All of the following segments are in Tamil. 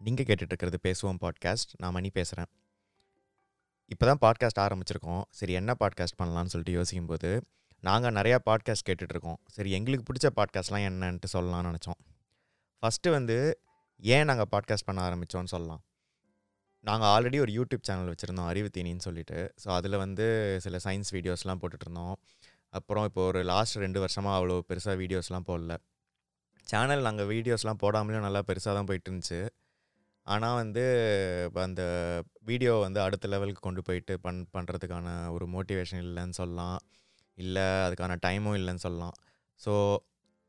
நீங்கள் கேட்டுட்ருக்கிறது பேசுவோம் பாட்காஸ்ட் நான் மணி பேசுகிறேன் இப்போ தான் பாட்காஸ்ட் ஆரம்பிச்சிருக்கோம். சரி என்ன பாட்காஸ்ட் பண்ணலான்னு சொல்லிட்டு யோசிக்கும்போது நாங்கள் நிறையா பாட்காஸ்ட் கேட்டுட்ருக்கோம். சரி எங்களுக்கு பிடிச்ச பாட்காஸ்ட்லாம் என்னன்ட்டு சொல்லலாம்னு நினச்சோம். ஃபஸ்ட்டு வந்து ஏன் நாங்கள் பாட்காஸ்ட் பண்ண ஆரம்பித்தோன்னு சொல்லலாம். நாங்கள் ஆல்ரெடி ஒரு யூடியூப் சேனல் வச்சுருந்தோம் அறிவு தீனின்னு சொல்லிட்டு. ஸோ அதில் வந்து சில சயின்ஸ் வீடியோஸ்லாம் போட்டுட்ருந்தோம். அப்புறம் இப்போ ஒரு லாஸ்ட் ரெண்டு வருஷமாக அவ்வளோ பெருசாக வீடியோஸ்லாம் போடல. சேனல் நாங்கள் வீடியோஸ்லாம் போடாமலேயும் நல்லா பெருசாக தான் போயிட்டு இருந்துச்சு ஆனால் வந்து இப்போ அந்த வீடியோ வந்து அடுத்த லெவலுக்கு கொண்டு போயிட்டு பண் பண்ணுறதுக்கான ஒரு மோட்டிவேஷன் இல்லைன்னு சொல்லலாம். இல்லை அதுக்கான டைமும் இல்லைன்னு சொல்லலாம். ஸோ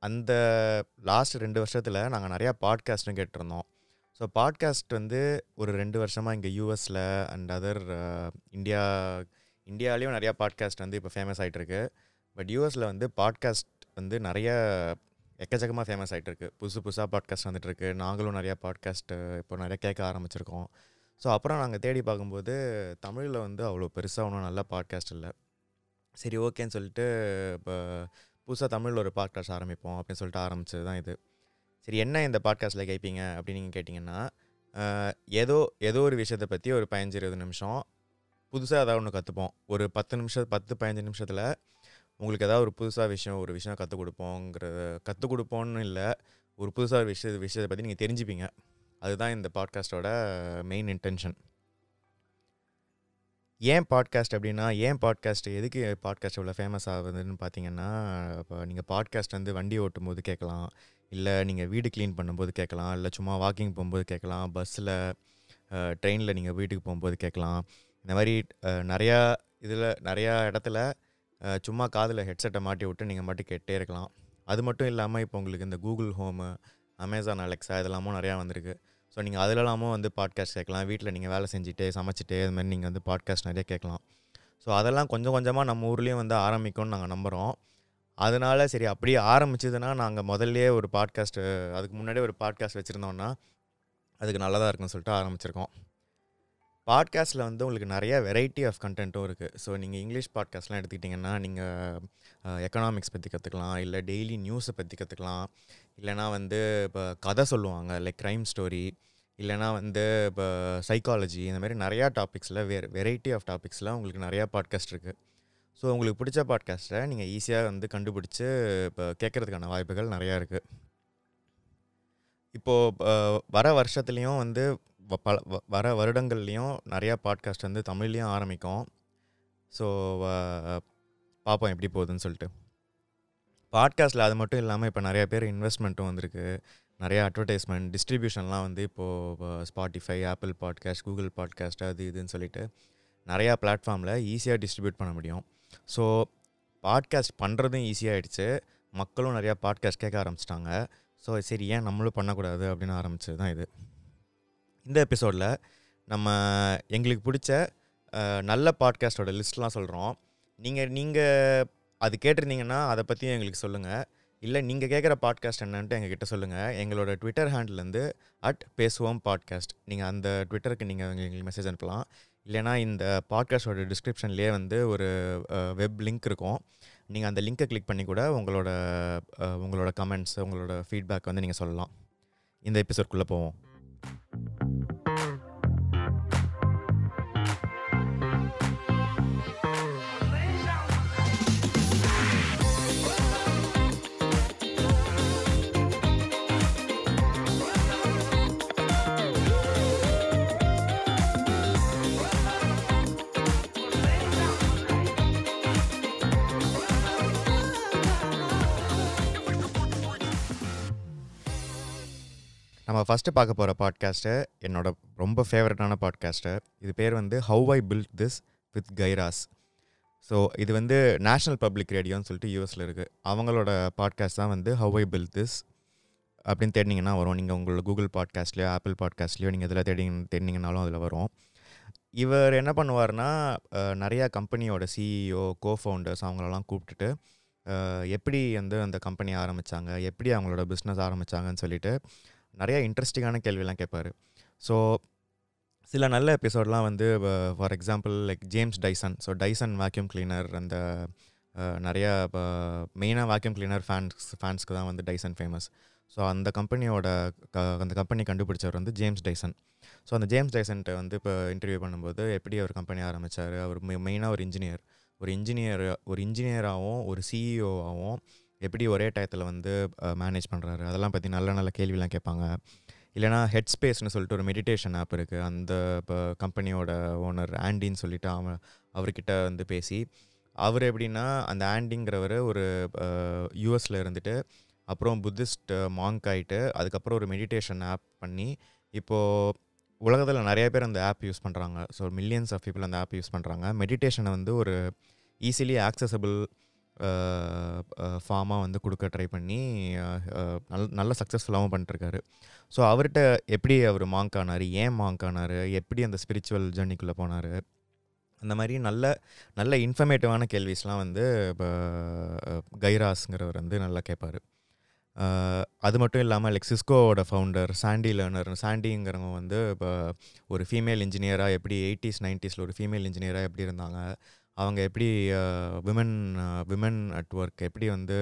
அந்த லாஸ்ட் ரெண்டு வருஷத்தில் நாங்கள் நிறையா பாட்காஸ்ட்டும் கேட்டிருந்தோம். ஸோ பாட்காஸ்ட் வந்து ஒரு ரெண்டு வருஷமாக இங்கே யூஎஸில் அண்ட் அதர் இந்தியா இந்தியாலேயும் நிறையா பாட்காஸ்ட் வந்து இப்போ ஃபேமஸ் ஆகிட்டுருக்கு பட் யூஎஸில் வந்து பாட்காஸ்ட் வந்து நிறைய எக்கச்சக்கமாக ஃபேமஸ் ஆகிட்டு இருக்கு. புதுசு புதுசாக பாட்காஸ்ட் வந்துட்டுருக்கு. நாங்களும் நிறையா பாட்காஸ்ட்டு இப்போ நிறைய கேட்க ஆரம்பிச்சிருக்கோம். ஸோ அப்புறம் நாங்கள் தேடி பார்க்கும்போது தமிழில் வந்து அவ்வளோ பெருசாக ஒன்றும் நல்ல பாட்காஸ்ட் இல்லை. சரி ஓகேன்னு சொல்லிட்டு இப்போ புதுசாக தமிழில் ஒரு பாட்காஸ்ட் ஆரம்பிப்போம் அப்படின்னு சொல்லிட்டு ஆரம்பிச்சது தான் இது. சரி என்ன இந்த பாட்காஸ்ட்டில் கேட்பீங்க அப்படின்னு நீங்கள் கேட்டிங்கன்னா ஏதோ ஏதோ ஒரு விஷயத்தை பற்றி ஒரு பதினஞ்சு இருபது நிமிஷம் புதுசாக ஏதாவது ஒன்று கற்றுப்போம் ஒரு பத்து நிமிஷம் பத்து பதினஞ்சு நிமிஷத்தில் உங்களுக்கு ஏதாவது ஒரு புதுசாக விஷயம் ஒரு விஷயம் கற்றுக் கொடுப்போங்கிறத கற்றுக் கொடுப்போன்னு இல்லை ஒரு புதுசாக ஒரு விஷய விஷயத்தை பற்றி நீங்கள் தெரிஞ்சுப்பீங்க. அதுதான் இந்த பாட்காஸ்ட்டோட மெயின் இன்டென்ஷன் ஏன் பாட்காஸ்ட் அப்படின்னா ஏன் பாட்காஸ்ட் எதுக்கு பாட்காஸ்ட் இவ்வளோ ஃபேமஸ் ஆகுதுன்னு பார்த்தீங்கன்னா இப்போ நீங்கள் பாட்காஸ்ட் வந்து வண்டி ஓட்டும் போது கேட்கலாம். இல்லை நீங்கள் வீடு க்ளீன் பண்ணும்போது கேட்கலாம். இல்லை சும்மா வாக்கிங் போகும்போது கேட்கலாம். பஸ்ஸில் ட்ரெயினில் நீங்கள் வீட்டுக்கு போகும்போது கேட்கலாம். இந்த மாதிரி நிறையா இதில் நிறையா இடத்துல சும்மா காதில் ஹெட்செட்டை மாட்டி விட்டு நீங்கள் மட்டும் கேட்டே இருக்கலாம். அது மட்டும் இல்லாமல் இப்போ உங்களுக்கு இந்த கூகுள் ஹோமு அமேசான் அலெக்ஸா இதெல்லாமும் நிறையா வந்திருக்கு. ஸோ நீங்கள் அதிலலாமும் வந்து பாட்காஸ்ட் கேட்கலாம். வீட்டில் நீங்கள் வேலை செஞ்சுட்டே சமைச்சிட்டு அது மாதிரி நீங்கள் வந்து பாட்காஸ்ட் நிறைய கேட்கலாம். ஸோ அதெல்லாம் கொஞ்சம் கொஞ்சமாக நம்ம ஊர்லேயும் வந்து ஆரம்பிக்கும்னு நாங்கள் நம்புகிறோம் அதனால சரி அப்படியே ஆரம்பிச்சதுன்னா நாங்கள் முதல்லையே ஒரு பாட்காஸ்ட்டு அதுக்கு முன்னாடியே ஒரு பாட்காஸ்ட் வச்சுருந்தோன்னா அதுக்கு நல்லதாக இருக்கும்னு சொல்லிட்டு ஆரம்பிச்சிருக்கோம். பாட்காஸ்ட்டில் வந்து உங்களுக்கு நிறைய வெரைட்டி ஆஃப் கண்டென்ட்டும் இருக்குது ஸோ நீங்கள் இங்கிலீஷ் பாட்காஸ்ட்லாம் எடுத்துக்கிட்டிங்கன்னா நீங்கள் எக்கனாமிக்ஸ் பற்றி கற்றுக்கலாம் இல்லை டெய்லி நியூஸை பற்றி கற்றுக்கலாம் இல்லைனா வந்து இப்போ கதை சொல்லுவாங்க லைக் க்ரைம் ஸ்டோரி இல்லைனா வந்து இப்போ சைக்காலஜி இந்த மாதிரி நிறையா டாபிக்ஸில் வேர் வெரைட்டி ஆஃப் டாபிக்ஸில் உங்களுக்கு நிறையா பாட்காஸ்ட் இருக்குது ஸோ உங்களுக்கு பிடிச்ச பாட்காஸ்ட்டை நீங்கள் ஈஸியாக வந்து கண்டுபிடிச்சி இப்போ கேட்குறதுக்கான வாய்ப்புகள் நிறையா இருக்குது இப்போது வர வருஷத்துலேயும் வந்து பல வ- வர வருடங்கள்லேயும் நிறையா பாட்காஸ்ட் வந்து தமிழ்லேயும் ஆரம்பிக்கும். ஸோ பார்ப்போம் எப்படி போகுதுன்னு சொல்லிட்டு. பாட்காஸ்ட்டில் அது மட்டும் இல்லாமல் இப்போ நிறையா பேர் இன்வெஸ்ட்மெண்ட்டும் வந்திருக்கு. நிறையா அட்வர்டைஸ்மெண்ட் டிஸ்ட்ரிபியூஷன்லாம் வந்து இப்போது Spotify Apple podcast Google podcast அது இதுன்னு சொல்லிட்டு நிறையா பிளாட்ஃபார்மில் ஈஸியாக டிஸ்ட்ரிபியூட் பண்ண முடியும். ஸோ பாட்காஸ்ட் பண்ணுறதும் ஈஸியாகிடுச்சு மக்களும் நிறையா பாட்காஸ்ட் கேட்க ஆரம்பிச்சிட்டாங்க. ஸோ சரி ஏன் நம்மளும் பண்ணக்கூடாது அப்படின்னு ஆரம்பிச்சது தான் இது. இந்த எபிசோடில் நம்ம எங்களுக்கு பிடிச்ச நல்ல பாட்காஸ்ட்டோட லிஸ்ட்லாம் சொல்கிறோம் நீங்கள் நீங்கள் அது கேட்டிருந்தீங்கன்னா அதை பற்றியும் எங்களுக்கு சொல்லுங்கள் இல்லை நீங்கள் கேட்குற பாட்காஸ்ட் என்னன்ட்டு எங்ககிட்ட சொல்லுங்கள் எங்களோட ட்விட்டர் ஹேண்ட்லேருந்து அட் பேசுவோம் பாட்காஸ்ட் நீங்கள் அந்த ட்விட்டருக்கு நீங்கள் எங்களுக்கு மெசேஜ் அனுப்பலாம். இல்லைனா இந்த பாட்காஸ்டோட டிஸ்கிரிப்ஷன்லேயே வந்து ஒரு வெப் லிங்க் இருக்கும். நீங்கள் அந்த லிங்க்கை கிளிக் பண்ணி கூட உங்களோட உங்களோட கமெண்ட்ஸ் உங்களோட ஃபீட்பேக் வந்து நீங்கள் சொல்லலாம். இந்த எபிசோட்குள்ளே போவோம். நம்ம ஃபஸ்ட்டு பார்க்க போகிற பாட்காஸ்ட்டு என்னோட ரொம்ப ஃபேவரட்டான பாட்காஸ்ட்டு இது பேர் வந்து how I built this with Guy Raz so இது வந்து நேஷ்னல் பப்ளிக் ரேடியோன்னு சொல்லிட்டு யூஎஸில் இருக்குது அவங்களோட பாட்காஸ்ட் தான் வந்து ஹவ் ஐ பில்ட் திஸ் அப்படின்னு தேடினீங்கன்னா வரும். நீங்கள் உங்களோட கூகுள் பாட்காஸ்ட்லையோ ஆப்பிள் பாட்காஸ்ட்லேயோ நீங்கள் இதில் தேடி தேடினீங்கனாலும் அதில் வரும். இவர் என்ன பண்ணுவார்னா நிறையா கம்பெனியோட சிஇஓ கோ ஃபவுண்டர்ஸ் அவங்களெல்லாம் கூப்பிட்டுட்டு எப்படி வந்து அந்த கம்பெனி ஆரம்பித்தாங்க எப்படி அவங்களோட பிஸ்னஸ் ஆரம்பித்தாங்கன்னு சொல்லிட்டு நிறையா இன்ட்ரெஸ்டிங்கான கேள்விலாம் கேட்பார். ஸோ சில நல்ல எபிசோட்லாம் வந்து for example like James Dyson so Dyson vacuum cleaner அந்த நிறையா நிறையா மெயினாக வேக்யூம் கிளீனர் ஃபேன்ஸ் ஃபேன்ஸ்க்கு தான் வந்து டைசன் ஃபேமஸ் ஸோ அந்த கம்பெனியோட க அந்த கம்பெனி கண்டுபிடிச்சவர் வந்து ஜேம்ஸ் டைசன் ஸோ அந்த ஜேம்ஸ் டைசன்ட்ட வந்து இப்போ இன்டர்வியூ பண்ணும்போது எப்படி அவர் கம்பெனி ஆரம்பித்தார் அவர் மெயினாக ஒரு இன்ஜினியர் ஒரு இன்ஜினியர் ஒரு இன்ஜினியராகவும் ஒரு சிஇஓவாகவும் எப்படி ஒரே டயத்தில் வந்து மேனேஜ் பண்ணுறாரு அதெல்லாம் பற்றி நல்ல நல்ல கேள்விலாம் கேட்பாங்க. இல்லைனா ஹெட் ஸ்பேஸ்னு சொல்லிட்டு ஒரு மெடிடேஷன் ஆப் இருக்குது அந்த இப்போ கம்பெனியோட ஓனர் ஆண்டின்னு சொல்லிட்டு அவன் அவர்கிட்ட வந்து பேசி அவர் எப்படின்னா அந்த ஆண்டிங்கிறவர் ஒரு யூஎஸில் இருந்துட்டு அப்புறம் புத்திஸ்ட் மாங்க் ஆகிட்டு அதுக்கப்புறம் ஒரு மெடிடேஷன் ஆப் பண்ணி இப்போது உலகத்தில் நிறைய பேர் அந்த ஆப் யூஸ் பண்ணுறாங்க ஸோ மில்லியன்ஸ் ஆஃப் பீப்புள் அந்த ஆப் யூஸ் பண்ணுறாங்க மெடிடேஷனை வந்து ஒரு ஈஸிலி ஆக்சசபிள் ஃபார்மாக வந்து கொடுக்க ட்ரை பண்ணி நல் நல்ல சக்ஸஸ்ஃபுல்லாகவும் பண்ணிட்டுருக்காரு ஸோ அவர்கிட்ட எப்படி அவர் மாங்க் ஆனார்? ஏன் மாங்க் ஆனார்? எப்படி அந்த ஸ்பிரிச்சுவல் ஜேர்னிக்குள்ளே போனார்? அந்த மாதிரி நல்ல நல்ல இன்ஃபர்மேட்டிவான கேள்விஸ்லாம் வந்து இப்போ கைராஸ்ங்கிறவர் வந்து நல்லா கேட்பார் அது மட்டும் இல்லாமல் லைக் சிஸ்கோவோட ஃபவுண்டர் சாண்டி லேர்னர் சாண்டிங்கிறவங்க வந்து இப்போ ஒரு ஃபீமேல் இன்ஜினியராக எப்படி எயிட்டிஸ் நைன்ட்டீஸில் ஒரு ஃபீமேல் இன்ஜினியராக எப்படி இருந்தாங்க? அவங்க எப்படி விமன் விமன் அட் ஒர்க் எப்படி வந்து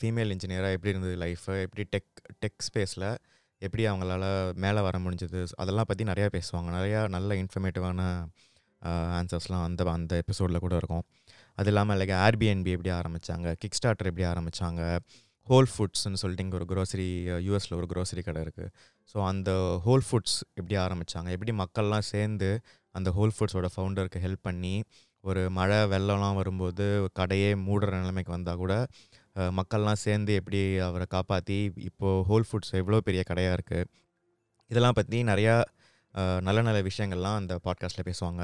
ஃபீமேல் இன்ஜினியராக எப்படி இருந்தது லைஃபு எப்படி டெக் டெக் ஸ்பேஸில் எப்படி அவங்களால மேலே வர முடிஞ்சது? அதெல்லாம் பற்றி நிறையா பேசுவாங்க. நிறையா நல்ல இன்ஃபர்மேட்டிவான ஆன்சர்ஸ்லாம் அந்த அந்த எபிசோடில் கூட இருக்கும். அது இல்லாமல் லைக் ஏர்பிஎன்பி எப்படி ஆரம்பித்தாங்க கிக் ஸ்டார்டர் எப்படி ஆரம்பித்தாங்க ஹோல் ஃபுட்ஸ்ன்னு சொல்லிட்டு இங்கே ஒரு க்ரோசரி யூஎஸில் ஒரு க்ரோசரி கடை இருக்குது ஸோ அந்த ஹோல் ஃபுட்ஸ் எப்படி ஆரம்பித்தாங்க எப்படி மக்கள்லாம் சேர்ந்து அந்த ஹோல் ஃபுட்ஸோட ஃபவுண்டருக்கு ஹெல்ப் பண்ணி ஒரு மழை வெள்ளம்லாம் வரும்போது கடையே மூடுற நிலைமைக்கு வந்தால் கூட மக்கள்லாம் சேர்ந்து எப்படி அவரை காப்பாற்றி இப்போது ஹோல் ஃபுட்ஸ் எவ்வளோ பெரிய கடையாக இருக்குது இதெல்லாம் பற்றி நிறையா நல்ல நல்ல விஷயங்கள்லாம் அந்த பாட்காஸ்ட்டில் பேசுவாங்க.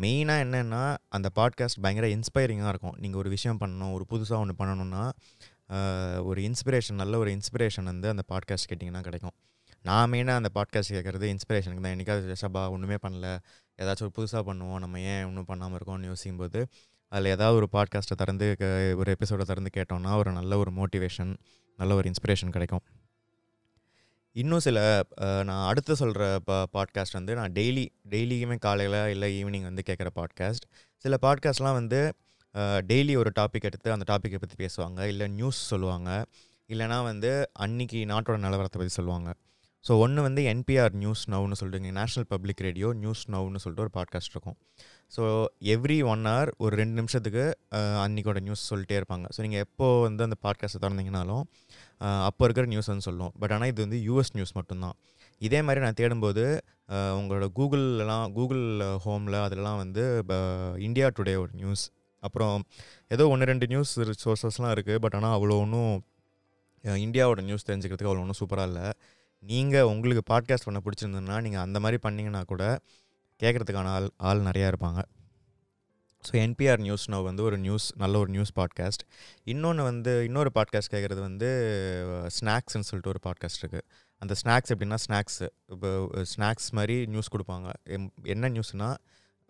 மெயினாக என்னென்னா அந்த பாட்காஸ்ட் பயங்கர இன்ஸ்பைரிங்காக இருக்கும். நீங்கள் ஒரு விஷயம் பண்ணணும் ஒரு புதுசாக ஒன்று பண்ணணுன்னா ஒரு இன்ஸ்பிரேஷன் நல்ல ஒரு இன்ஸ்பிரேஷன் வந்து அந்த பாட்காஸ்ட் கேட்டிங்கன்னா கிடைக்கும். நான் மெயினாக அந்த பாட்காஸ்ட் கேட்குறது இன்ஸ்பிரேஷனுக்கு தான். என்றைக்காவது ஷபா ஒன்றுமே பண்ணல. ஏதாச்சும் ஒரு புதுசாக பண்ணுவோம். நம்ம ஏன் ஒன்றும் பண்ணாமல் இருக்கோம்னு யோசிக்கும் போது அதில் ஏதாவது ஒரு பாட்காஸ்ட்டை திறந்து ஒரு எபிசோடை திறந்து கேட்டோம்னா ஒரு நல்ல ஒரு மோட்டிவேஷன் நல்ல ஒரு இன்ஸ்பிரேஷன் கிடைக்கும். இன்னும் சில நான் அடுத்து சொல்கிற பா பாட்காஸ்ட் வந்து நான் டெய்லி டெய்லியுமே காலையில் இல்லை ஈவினிங் வந்து கேட்குற பாட்காஸ்ட் சில பாட்காஸ்ட்லாம் வந்து டெய்லி ஒரு டாபிக் எடுத்து அந்த டாப்பிக்கை பற்றி பேசுவாங்க. இல்லை நியூஸ் சொல்லுவாங்க. இல்லைனா வந்து அன்னைக்கு நாட்டோட நிலவரத்தை பற்றி சொல்லுவாங்க. ஸோ ஒன்று வந்து என்பிஆர் நியூஸ் நவுன்னு சொல்லிட்டு நேஷ்னல் பப்ளிக் ரேடியோ நியூஸ் நவுன்னு சொல்லிட்டு ஒரு பாட்காஸ்ட் இருக்கும். ஸோ எவ்ரி ஒன் ஹவர் ஒரு ரெண்டு நிமிஷத்துக்கு அன்றைக்கோட நியூஸ் சொல்லிட்டே இருப்பாங்க. ஸோ நீங்கள் எப்போ வந்து அந்த பாட்காஸ்ட்டை திறந்தீங்கனாலும் அப்போ இருக்கிற நியூஸ் வந்து சொல்லும். பட் ஆனால் இது வந்து யூஎஸ் நியூஸ் மட்டும்தான். இதே மாதிரி நான் தேடும்போது உங்களோட கூகுள்லாம் கூகுள் ஹோமில் அதிலலாம் வந்து இந்தியா டுடே ஒரு நியூஸ் அப்புறம் ஏதோ ஒன்று ரெண்டு நியூஸ் சோர்ஸஸ்லாம் இருக்குது பட் ஆனால் அவ்வளோ ஒன்றும் இந்தியாவோட நியூஸ் தெரிஞ்சுக்கிறதுக்கு அவ்வளோ ஒன்றும் சூப்பராக இல்லை. நீங்கள் உங்களுக்கு பாட்காஸ்ட் பண்ண பிடிச்சிருந்ததுன்னா நீங்கள் அந்த மாதிரி பண்ணிங்கன்னா கூட கேட்குறதுக்கான ஆள் ஆள் நிறையா இருப்பாங்க. ஸோ என்பிஆர் நியூஸ் நோ வந்து ஒரு நியூஸ் நல்ல ஒரு நியூஸ் பாட்காஸ்ட் இன்னொன்று வந்து இன்னொரு பாட்காஸ்ட் கேட்குறது வந்து ஸ்நாக்ஸ்ன்னு சொல்லிட்டு ஒரு பாட்காஸ்ட் இருக்குது அந்த ஸ்நாக்ஸ் எப்படின்னா ஸ்நாக்ஸு இப்போ ஸ்நாக்ஸ் மாதிரி நியூஸ் கொடுப்பாங்க. என்ன நியூஸ்னால்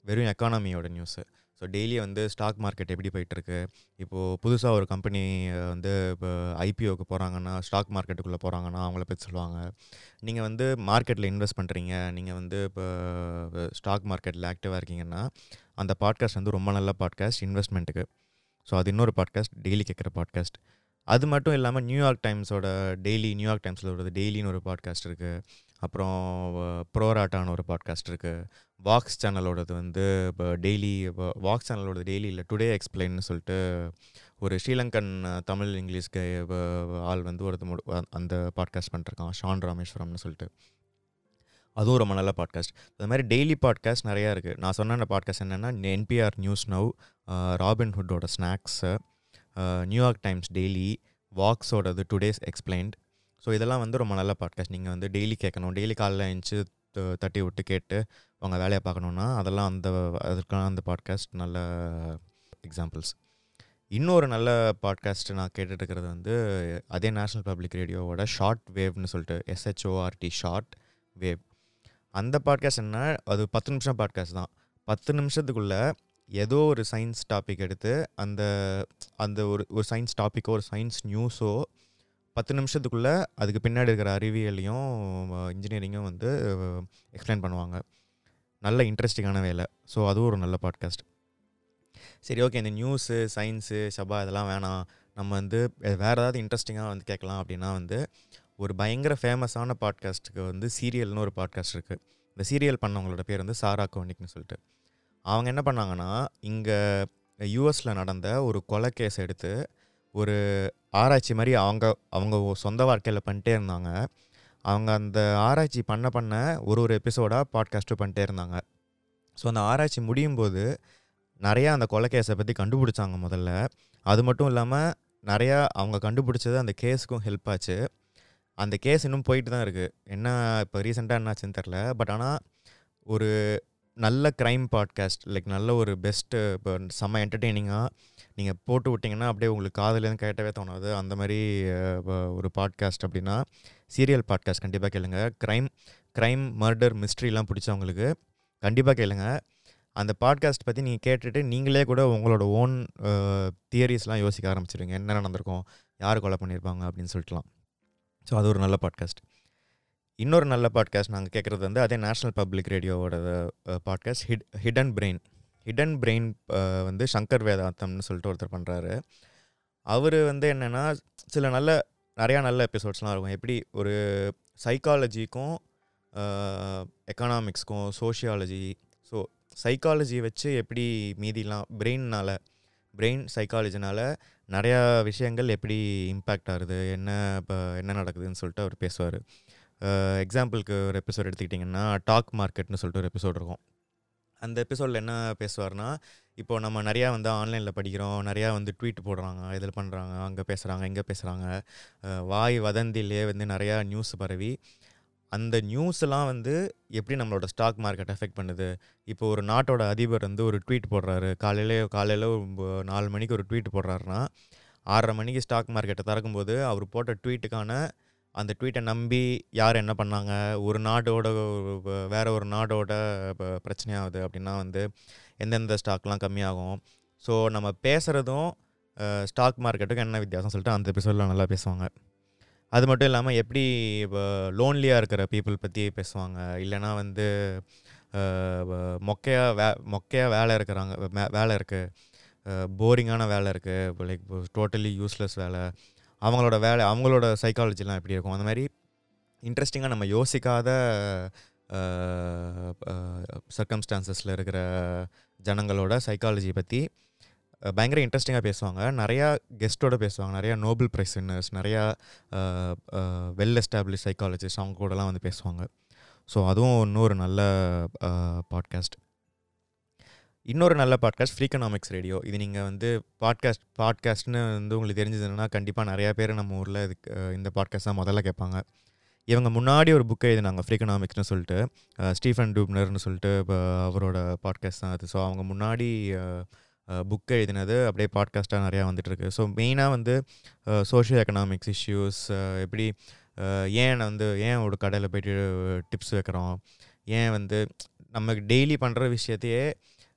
வெறும் எக்கானமியோட நியூஸு ஸோ டெய்லி வந்து ஸ்டாக் மார்க்கெட் எப்படி போயிட்டுருக்கு? இப்போது புதுசாக ஒரு கம்பெனி வந்து இப்போ ஐபிஓக்கு போகிறாங்கன்னா ஸ்டாக் மார்க்கெட்டுக்குள்ளே போகிறாங்கன்னா அவங்கள பற்றி சொல்லுவாங்க. நீங்கள் வந்து மார்க்கெட்டில் இன்வெஸ்ட் பண்ணுறீங்க நீங்கள் வந்து இப்போ ஸ்டாக் மார்க்கெட்டில் ஆக்டிவாக இருக்கீங்கன்னா அந்த பாட்காஸ்ட் வந்து ரொம்ப நல்ல பாட்காஸ்ட் இன்வெஸ்ட்மெண்ட்டுக்கு ஸோ அது இன்னொரு பாட்காஸ்ட் டெய்லி கேட்குற பாட்காஸ்ட் அது மட்டும் இல்லாமல் நியூயார்க் டைம்ஸோட டெய்லி நியூயார்க் டைம்ஸில் ஒரு டெய்லின்னு ஒரு பாட்காஸ்ட் இருக்குது அப்புறம் ப்ரோராட்டான ஒரு பாட்காஸ்ட் இருக்குது வாக்ஸ் சேனலோடது வந்து இப்போ டெய்லி வாக்ஸ் சேனலோட டெய்லி இல்லை டுடே எக்ஸ்பிளைன்னு சொல்லிட்டு ஒரு ஸ்ரீலங்கன் தமிழ் இங்கிலீஷ்க்கு ஆள் வந்து ஒரு அந்த பாட்காஸ்ட் பண்ணிருக்கான் ஷான் ராமேஸ்வரம்னு சொல்லிட்டு. அதுவும் ரொம்ப நல்ல பாட்காஸ்ட் அது மாதிரி டெய்லி பாட்காஸ்ட் நிறையா இருக்குது நான் சொன்ன அந்த பாட்காஸ்ட் என்னென்னா NPR news now Robin ஹுட்டோட snacks New York Times daily வாக்ஸோடது today's explained so இதெல்லாம் வந்து ரொம்ப நல்ல பாட்காஸ்ட் நீங்கள் வந்து டெய்லி கேட்கணும். டெய்லி காலைல எழுந்துச்சு தட்டி விட்டு கேட்டு உங்கள் வேலையை பார்க்கணுன்னா அதெல்லாம் அந்த அதுக்கான அந்த பாட்காஸ்ட் நல்ல எக்ஸாம்பிள்ஸ் இன்னொரு நல்ல பாட்காஸ்ட் நான் கேட்டுட்ருக்கிறது வந்து அதே நேஷ்னல் பப்ளிக் ரேடியோவோட ஷார்ட் வேவ்னு சொல்லிட்டு S H O R T short wave அந்த பாட்காஸ்ட் என்ன அது பத்து நிமிஷம் பாட்காஸ்ட் தான். பத்து நிமிஷத்துக்குள்ளே ஏதோ ஒரு சயின்ஸ் டாபிக் எடுத்து அந்த அந்த ஒரு ஒரு சயின்ஸ் டாப்பிக்கோ ஒரு சயின்ஸ் நியூஸோ பத்து நிமிஷத்துக்குள்ளே அதுக்கு பின்னாடி இருக்கிற அறிவியலையும் இன்ஜினியரிங்கும் வந்து எக்ஸ்பிளைன் பண்ணுவாங்க. நல்ல இன்ட்ரெஸ்டிங்கான வேலை. ஸோ அதுவும் ஒரு நல்ல பாட்காஸ்ட் சரி ஓகே இந்த நியூஸு சயின்ஸு சபா இதெல்லாம் வேணாம். நம்ம வந்து வேறு ஏதாவது இன்ட்ரெஸ்டிங்காக வந்து கேட்கலாம் அப்படின்னா வந்து ஒரு பயங்கர ஃபேமஸான பாட்காஸ்ட்டுக்கு வந்து சீரியல்னு ஒரு பாட்காஸ்ட் இருக்குது இந்த சீரியல் பண்ணவங்களோட பேர் வந்து சாரா கோனிக்னு சொல்லிட்டு. அவங்க என்ன பண்ணாங்கன்னா இங்கே யூஎஸில் நடந்த ஒரு கொலை கேஸ் எடுத்து ஒரு ஆராய்ச்சி மாதிரி அவங்க அவங்க சொந்த வாழ்க்கையில் பண்ணிட்டே இருந்தாங்க. அவங்க அந்த ஆராய்ச்சி பண்ண பண்ண ஒரு ஒரு எபிசோடாக பாட்காஸ்ட்டு பண்ணிட்டே இருந்தாங்க. ஸோ அந்த ஆராய்ச்சி முடியும் போது நிறையா அந்த கொலை கேஸை பற்றி கண்டுபிடிச்சாங்க முதல்ல. அது மட்டும் இல்லாமல் நிறையா அவங்க கண்டுபிடிச்சது அந்த கேஸுக்கும் ஹெல்ப் ஆச்சு. அந்த கேஸ் இன்னும் போயிட்டு தான் இருக்குது என்ன இப்போ ரீசெண்டாக என்னாச்சுன்னு தெரில பட் ஆனால் ஒரு நல்ல க்ரைம் பாட்காஸ்ட் லைக் நல்ல ஒரு பெஸ்ட்டு இப்போ செம்ம என்டர்டெய்னிங்காக நீங்கள் போட்டு விட்டிங்கன்னா அப்படியே உங்களுக்கு காதுலேருந்து கேட்டவே தோணாது. அந்த மாதிரி ஒரு பாட்காஸ்ட் அப்படின்னா சீரியல் பாட்காஸ்ட் கண்டிப்பாக கேளுங்க. க்ரைம் க்ரைம் மர்டர் மிஸ்ட்ரிலாம் பிடிச்சவங்களுக்கு கண்டிப்பாக கேளுங்க. அந்த பாட்காஸ்ட் பற்றி நீங்கள் கேட்டுட்டு நீங்களே கூட உங்களோட ஓன் தியரிஸ்லாம் யோசிக்க ஆரம்பிச்சிடுங்க என்ன நடந்திருக்கும் யார் கொலை பண்ணியிருப்பாங்க அப்படின்னு சொல்லிட்டுலாம். ஸோ அது ஒரு நல்ல பாட்காஸ்ட் இன்னொரு நல்ல பாட்காஸ்ட் நாங்கள் கேட்குறது வந்து அதே national public ரேடியோவோட podcast hit hidden brain hidden brain வந்து சங்கர் வேதாந்தம்னு சொல்லிட்டு ஒருத்தர் பண்ணுறாரு அவர் வந்து என்னென்னா சில நல்ல நிறையா நல்ல எபிசோட்ஸ்லாம் இருக்கும். எப்படி ஒரு சைக்காலஜிக்கும் எக்கனாமிக்ஸ்க்கும் சோஷியாலஜி ஸோ சைக்காலஜி வச்சு எப்படி மீதிலாம் பிரெயின்னால் பிரெயின் சைக்காலஜினால் நிறையா விஷயங்கள் எப்படி இம்பேக்ட் ஆகுது என்ன இப்போ என்ன நடக்குதுன்னு சொல்லிட்டு அவர் பேசுவார். எக்ஸாம்பிளுக்கு ஒரு எபிசோட் எடுத்துக்கிட்டிங்கன்னா டாக் மார்க்கெட்னு சொல்லிட்டு ஒரு எபிசோட் இருக்கும். அந்த எபிசோடில் என்ன பேசுவார்னா இப்போ நம்ம நிறையா வந்து ஆன்லைனில் படிக்கிறோம் நிறையா வந்து ட்வீட் போடுறாங்க இதில் பண்ணுறாங்க அங்கே பேசுகிறாங்க இங்கே பேசுகிறாங்க வாய் வதந்திலே வந்து நிறையா நியூஸ் பரவி அந்த நியூஸ்லாம் வந்து எப்படி நம்மளோட ஸ்டாக் மார்க்கெட் எஃபெக்ட் பண்ணுது? இப்போ ஒரு நாட்டோட அதிபர் வந்து ஒரு ட்வீட் போடுறாரு. காலையில காலையில் நாலு மணிக்கு ஒரு ட்வீட் போடுறாருன்னா ஆறரை மணிக்கு ஸ்டாக் மார்க்கெட்டை திறக்கும்போது அவர் போட்ட ட்வீட்டுக்கான அந்த ட்வீட்டை நம்பி யார் என்ன பண்ணாங்க? ஒரு நாட்டோட வேற ஒரு நாடோட பிரச்சனையாகுது அப்படின்னா வந்து எந்தெந்த ஸ்டாக்லாம் கம்மியாகும். ஸோ நம்ம பேசுகிறதும் ஸ்டாக் மார்க்கெட்டுக்கும் என்ன வித்தியாசம் சொல்லிட்டு அந்த எபிசோடில் நல்லா பேசுவாங்க. அது மட்டும் இல்லாமல் எப்படி இப்போ லோன்லியாக இருக்கிற பீப்புள் பற்றி பேசுவாங்க? இல்லைன்னா வந்து மொக்கையாக வே மொக்கையாக வேலை இருக்கிறாங்க வேலை இருக்குது போரிங்கான வேலை இருக்குது லைக் டோட்டலி யூஸ்லெஸ் வேலை. அவங்களோட வேலை அவங்களோட சைக்காலஜிலாம் எப்படி இருக்கும்? அந்த மாதிரி இன்ட்ரெஸ்டிங்காக நம்ம யோசிக்காத சர்க்கம்ஸ்டான்சஸில் இருக்கிற ஜனங்களோட சைக்காலஜி பற்றி பயங்கர இன்ட்ரெஸ்டிங்காக பேசுவாங்க. நிறையா கெஸ்ட்டோட பேசுவாங்க. நிறையா நோபல் ப்ரைஸ் வின்னர்ஸ் நிறையா வெல் எஸ்டாப்ளிஷ் சைக்காலஜிஸ்ட் அவங்க கூடலாம் வந்து பேசுவாங்க. ஸோ அதுவும் இன்னொரு நல்ல பாட்காஸ்ட் இன்னொரு நல்ல பாட்காஸ்ட் ஃப்ரீகனாமிக்ஸ் ரேடியோ இது நீங்கள் வந்து பாட்காஸ்ட் பாட்காஸ்ட்னு வந்து உங்களுக்கு தெரிஞ்சதுன்னா கண்டிப்பாக நிறையா பேர் நம்ம ஊரில் இதுக்கு இந்த பாட்காஸ்ட் தான் முதல்ல கேட்பாங்க. இவங்க முன்னாடி ஒரு புக்கை எழுதினாங்க ஃப்ரீகனாமிக்ஸ்னு சொல்லிட்டு ஸ்டீஃபன் டூப்னர்னு சொல்லிட்டு இப்போ அவரோட பாட்காஸ்ட் தான் அது. ஸோ அவங்க முன்னாடி புக்கை எழுதினது அப்படியே பாட்காஸ்ட்டாக நிறையா வந்துட்டுருக்கு. ஸோ மெயினாக வந்து சோஷியல் எக்கனாமிக்ஸ் இஷ்யூஸ் எப்படி ஏன் வந்து ஏன் ஒரு கடையில் போயிட்டு டிப்ஸ் வைக்கிறோம்? ஏன் வந்து நமக்கு டெய்லி பண்ணுற விஷயத்தையே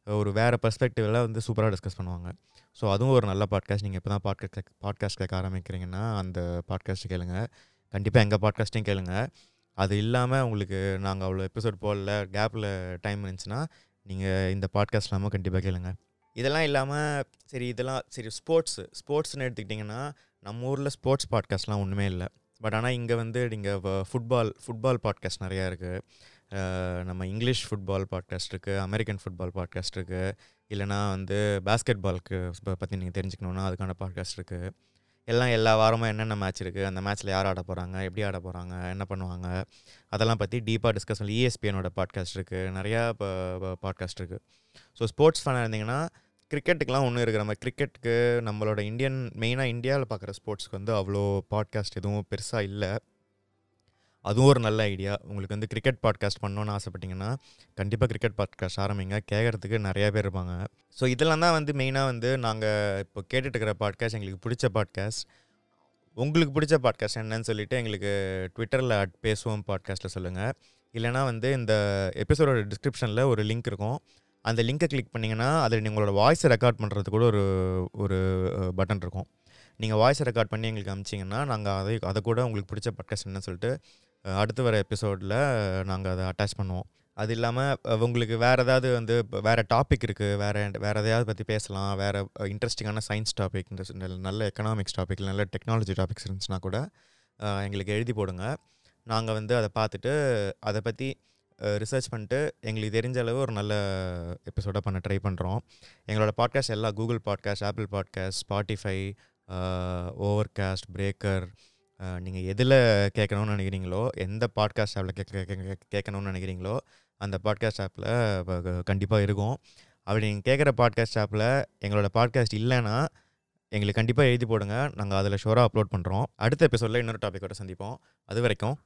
ஒரு வேறு பர்ஸ்பெக்டிவில் வந்து சூப்பராக டிஸ்கஸ் பண்ணுவாங்க. ஸோ அதுவும் ஒரு நல்ல பாட்காஸ்ட் நீங்கள் இப்போ தான் பாட்காஸ்ட் பாட்காஸ்ட் கேட்க ஆரம்பிக்கிறீங்கன்னா அந்த பாட்காஸ்ட்டு கேளுங்க. கண்டிப்பாக எங்கள் பாட்காஸ்ட்டையும் கேளுங்க. அது இல்லாமல் உங்களுக்கு நாங்கள் அவ்வளோ எபிசோட் போடல கேப்பில் டைம் இருந்துச்சுன்னா நீங்கள் இந்த பாட்காஸ்ட் இல்லாமல் கண்டிப்பாக கேளுங்க. இதெல்லாம் இல்லாமல் சரி இதெல்லாம் சரி ஸ்போர்ட்ஸு ஸ்போர்ட்ஸ்னு எடுத்துக்கிட்டிங்கன்னா நம்ம ஊரில் ஸ்போர்ட்ஸ் பாட்காஸ்ட்லாம் ஒன்றுமே இல்லை. பட் ஆனால் இங்கே வந்து நீங்கள் ஃபுட்பால் ஃபுட்பால் பாட்காஸ்ட் நிறையா இருக்குது நம்ம இங்கிலீஷ் ஃபுட்பால் பாட்காஸ்ட் இருக்குது அமெரிக்கன் ஃபுட்பால் பாட்காஸ்ட் இருக்குது இல்லைனா வந்து பேஸ்கெட் பால்க்கு பற்றி நீங்கள் தெரிஞ்சுக்கணுன்னா அதுக்கான பாட்காஸ்ட் இருக்குது எல்லாம் எல்லா வாரமும் என்னென்ன மேட்ச் இருக்குது அந்த மேட்ச்சில் யார் ஆட போகிறாங்க எப்படி ஆட போகிறாங்க என்ன பண்ணுவாங்க அதெல்லாம் பற்றி டீப்பாக டிஸ்கஸ் பண்ணி இஎஸ்பிஎனோட பாட்காஸ்ட் இருக்குது நிறையா பாட்காஸ்ட் இருக்குது ஸோ ஸ்போர்ட்ஸ் ஃபேனாக இருந்தீங்கன்னா கிரிக்கெட்டுக்கெலாம் ஒன்றும் இருக்கிற மாதிரி கிரிக்கெட்டுக்கு நம்மளோட இந்தியன் மெயினாக இந்தியாவில் பார்க்குற ஸ்போர்ட்ஸ்க்கு வந்து அவ்வளோ பாட்காஸ்ட் எதுவும் பெருசாக இல்லை. அதுவும் ஒரு நல்ல ஐடியா. உங்களுக்கு வந்து கிரிக்கெட் பாட்காஸ்ட் பண்ணணுன்னு ஆசைப்பட்டீங்கன்னா கண்டிப்பாக கிரிக்கெட் பாட்காஸ்ட் ஆரம்பிங்க. கேட்குறதுக்கு நிறையா பேர் இருப்பாங்க. ஸோ இதெல்லாம் தான் வந்து மெயினாக வந்து நாங்கள் இப்போ கேட்டுட்டு இருக்கிற பாட்காஸ்ட் எங்களுக்கு பிடிச்ச பாட்காஸ்ட் உங்களுக்கு பிடிச்ச பாட்காஸ்ட் என்னன்னு சொல்லிட்டு எங்களுக்கு ட்விட்டரில் அட் பேசுவோம் பாட்காஸ்ட்டில் சொல்லுங்கள் இல்லைனா வந்து இந்த எபிசோடோட டிஸ்கிரிப்ஷனில் ஒரு லிங்க் இருக்கும். அந்த லிங்கை கிளிக் பண்ணிங்கன்னா அதில் உங்களோட வாய்ஸை ரெக்கார்ட் பண்ணுறது கூட ஒரு ஒரு பட்டன் இருக்கும். நீங்கள் வாய்ஸை ரெக்கார்ட் பண்ணி எங்களுக்கு அமிச்சிங்கன்னா நாங்கள் அதை அதை கூட உங்களுக்கு பிடிச்ச பாட்காஸ்ட் என்னன்னு சொல்லிட்டு அடுத்து வர எபிசோடில் நாங்கள் அதை அட்டாச் பண்ணுவோம். அது இல்லாமல் உங்களுக்கு வேறு ஏதாவது வந்து வேறு டாபிக் இருக்குது வேறு வேறு எதையாவது பற்றி பேசலாம் வேறு இன்ட்ரெஸ்டிங்கான சயின்ஸ் டாபிக் நல்ல எக்கனாமிக்ஸ் டாபிக் நல்ல டெக்னாலஜி டாபிக்ஸ் இருந்துச்சுன்னா கூட எங்களுக்கு எழுதி போடுங்க. நாங்கள் வந்து அதை பார்த்துட்டு அதை பற்றி ரிசர்ச் பண்ணிட்டு எங்களுக்கு தெரிஞ்ச அளவு ஒரு நல்ல எபிசோடாக பண்ண ட்ரை பண்ணுறோம் எங்களோட பாட்காஸ்ட் எல்லாம் Google podcast Apple podcast Spotify Overcast Breaker நீங்கள் எதில் கேட்கணும்னு நினைக்கிறீங்களோ எந்த பாட்காஸ்ட் ஆப்பில் கேட்க கேட்கணும்னு நினைக்கிறீங்களோ அந்த பாட்காஸ்ட் ஆப்பில் கண்டிப்பாக இருக்கும். அப்படி நீங்கள் கேட்குற பாட்காஸ்ட் ஆப்பில் எங்களோட பாட்காஸ்ட் இல்லைன்னா எங்களுக்கு கண்டிப்பாக எழுதி போடுங்க. நாங்கள் அதில் ஷோராக அப்லோட் பண்ணுறோம் அடுத்த எபிசோடில் இன்னொரு டாப்பிக்கோட சந்திப்போம். அது வரைக்கும்.